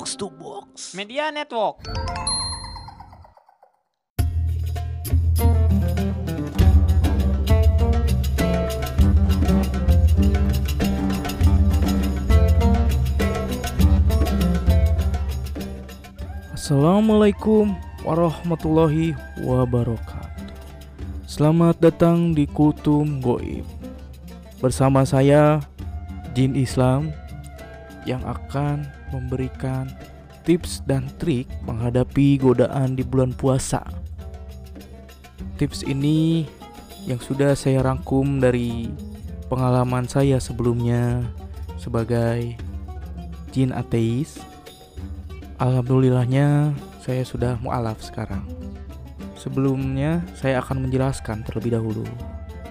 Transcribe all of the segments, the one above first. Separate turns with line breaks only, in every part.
Box to Box.
Media Network.
Assalamualaikum warahmatullahi wabarakatuh. Selamat datang di Kultum Goib. Bersama saya Jin Islam Yang akan memberikan tips dan trik menghadapi godaan di bulan puasa Tips ini yang sudah saya rangkum dari pengalaman saya sebelumnya sebagai jin ateis Alhamdulillahnya saya sudah mualaf sekarang. Sebelumnya saya akan menjelaskan terlebih dahulu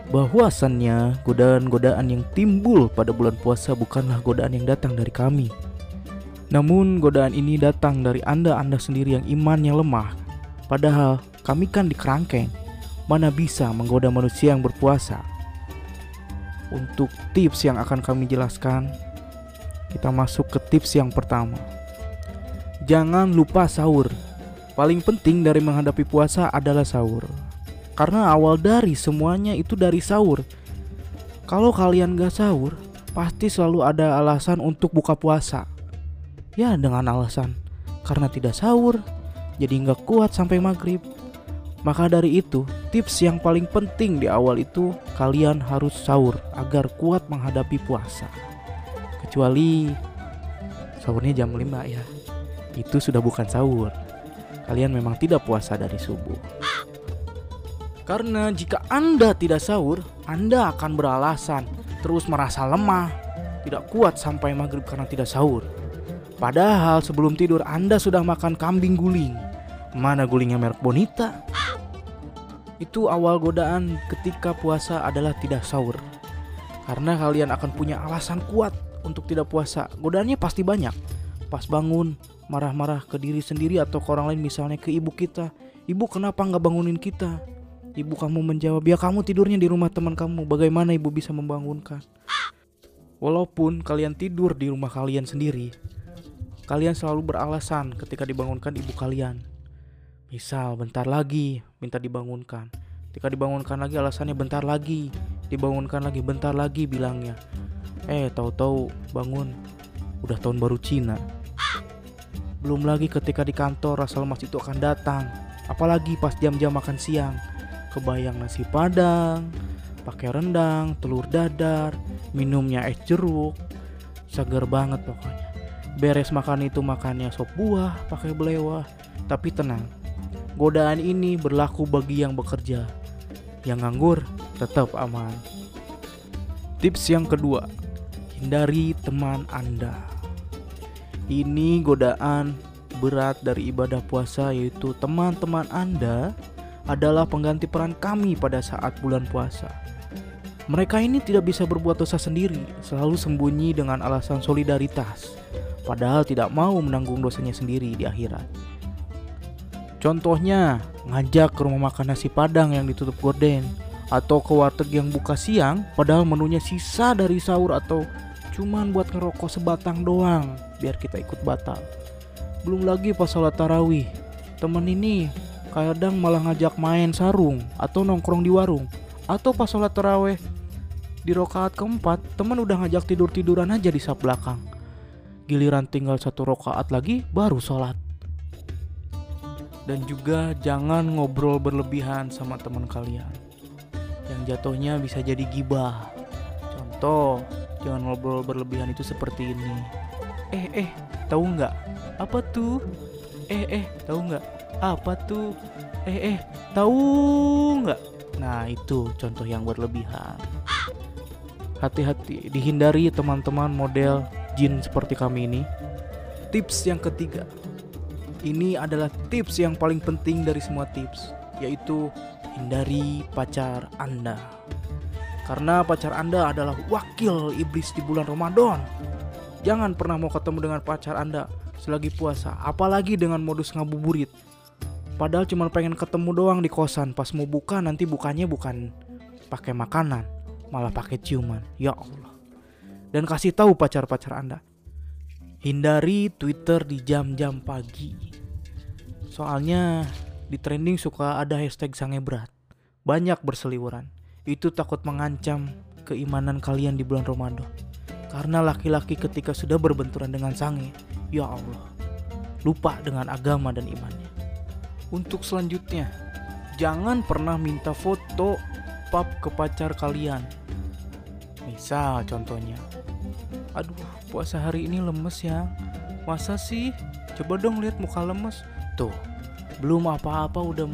bahwasannya godaan-godaan yang timbul pada bulan puasa bukanlah godaan yang datang dari kami. Namun godaan ini datang dari Anda-anda sendiri yang imannya lemah. Padahal kami kan di kerangkeng. Mana bisa menggoda manusia yang berpuasa? Untuk tips yang akan kami jelaskan, kita masuk ke tips yang pertama. Jangan lupa sahur. Paling penting dari menghadapi puasa adalah sahur. Karena awal dari semuanya itu dari sahur. Kalau kalian gak sahur, pasti selalu ada alasan untuk buka puasa. Ya dengan alasan karena tidak sahur, jadi nggak kuat sampai maghrib. Maka dari itu, tips yang paling penting di awal itu kalian harus sahur agar kuat menghadapi puasa. Kecuali sahurnya jam 5 ya itu sudah bukan sahur. Kalian memang tidak puasa dari subuh. Karena jika Anda tidak sahur, Anda akan beralasan terus merasa lemah, tidak kuat sampai maghrib karena tidak sahur. Padahal sebelum tidur Anda sudah makan kambing guling. Mana gulingnya merek Bonita? Itu awal godaan ketika puasa adalah tidak sahur. Karena kalian akan punya alasan kuat untuk tidak puasa. Godaannya pasti banyak. Pas bangun, marah-marah ke diri sendiri atau ke orang lain misalnya ke ibu kita ibu kenapa nggak bangunin kita ibu kamu menjawab ya kamu tidurnya di rumah teman kamu bagaimana ibu bisa membangunkan walaupun kalian tidur di rumah kalian sendiri kalian selalu beralasan ketika dibangunkan ibu kalian misal bentar lagi minta dibangunkan ketika dibangunkan lagi alasannya bentar lagi dibangunkan lagi bentar lagi bilangnya eh tahu-tahu bangun udah tahun baru Cina belum lagi ketika di kantor rasa lemas itu akan datang. Apalagi pas jam-jam makan siang. Kebayang nasi padang, pakai rendang, telur dadar, minumnya es jeruk. Seger banget pokoknya. Beres makan itu makannya sop buah, pakai belewah. Tapi tenang, godaan ini berlaku bagi yang bekerja. Yang nganggur tetap aman. Tips yang kedua, hindari teman Anda. Ini godaan berat dari ibadah puasa yaitu teman-teman Anda adalah pengganti peran kami pada saat bulan puasa. Mereka ini tidak bisa berbuat dosa sendiri, selalu sembunyi dengan alasan solidaritas, padahal tidak mau menanggung dosanya sendiri di akhirat. Contohnya, ngajak ke rumah makan nasi padang yang ditutup gorden, atau ke warteg yang buka siang, padahal menunya sisa dari sahur atau cuman buat ngerokok sebatang doang biar kita ikut batal. Belum lagi pas sholat tarawih temen ini kadang malah ngajak main sarung atau nongkrong di warung. Atau pas sholat tarawih di rokaat keempat teman udah ngajak tidur tiduran aja di sap belakang giliran tinggal satu rokaat lagi baru sholat dan juga jangan ngobrol berlebihan sama teman kalian yang jatuhnya bisa jadi gibah contoh Jangan ngobrol berlebihan itu seperti ini. Eh eh, tahu nggak? Apa tuh? Eh eh, tahu nggak? Apa tuh? Eh eh, tahu nggak? Nah itu contoh yang berlebihan. Hati-hati, dihindari teman-teman model jin seperti kami ini. Tips yang ketiga, ini adalah tips yang paling penting dari semua tips, yaitu hindari pacar Anda. Karena pacar Anda adalah wakil iblis di bulan Ramadan. Jangan pernah mau ketemu dengan pacar Anda selagi puasa, apalagi dengan modus ngabuburit. Padahal cuma pengen ketemu doang di kosan, pas mau buka nanti bukanya bukan pakai makanan, malah pakai ciuman. Ya Allah. Dan kasih tahu pacar-pacar Anda. Hindari Twitter di jam-jam pagi. Soalnya di trending suka ada hashtag sange berat. Banyak berseliweran. Itu takut mengancam keimanan kalian di bulan Ramadan. Karena laki-laki ketika sudah berbenturan dengan sange, ya Allah, lupa dengan agama dan imannya. Untuk selanjutnya, jangan pernah minta foto pap ke pacar kalian. Misal contohnya, aduh puasa hari ini lemes ya. Masa sih? Coba dong lihat muka lemes. Tuh belum apa-apa udah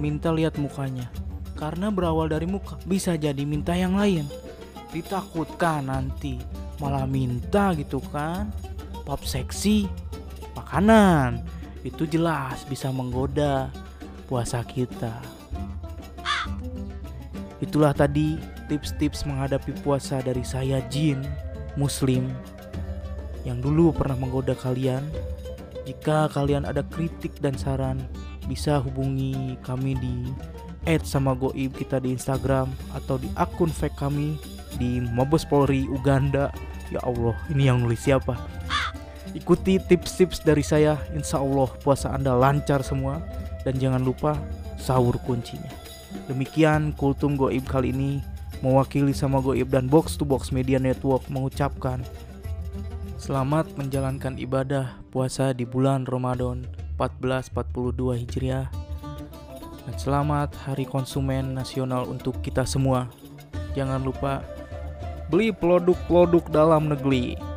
minta lihat mukanya. Karena berawal dari muka bisa jadi minta yang lain. Ditakutkan nanti malah minta gitu kan. Pop seksi makanan. Itu jelas bisa menggoda puasa kita. Itulah tadi tips-tips menghadapi puasa dari saya Jin Muslim yang dulu pernah menggoda kalian. Jika kalian ada kritik dan saran, bisa hubungi kami di add sama goib kita di Instagram atau di akun fake kami di Mabes Polri Uganda. Ya Allah, ini yang nulis siapa? Ikuti tips-tips dari saya, insya Allah puasa Anda lancar semua. Dan jangan lupa sahur kuncinya. Demikian kultum goib kali ini mewakili sama goib dan box to box media network mengucapkan Selamat menjalankan ibadah puasa di bulan Ramadan 1442 Hijriah dan selamat Hari Konsumen Nasional untuk kita semua. Jangan lupa beli produk-produk dalam negeri.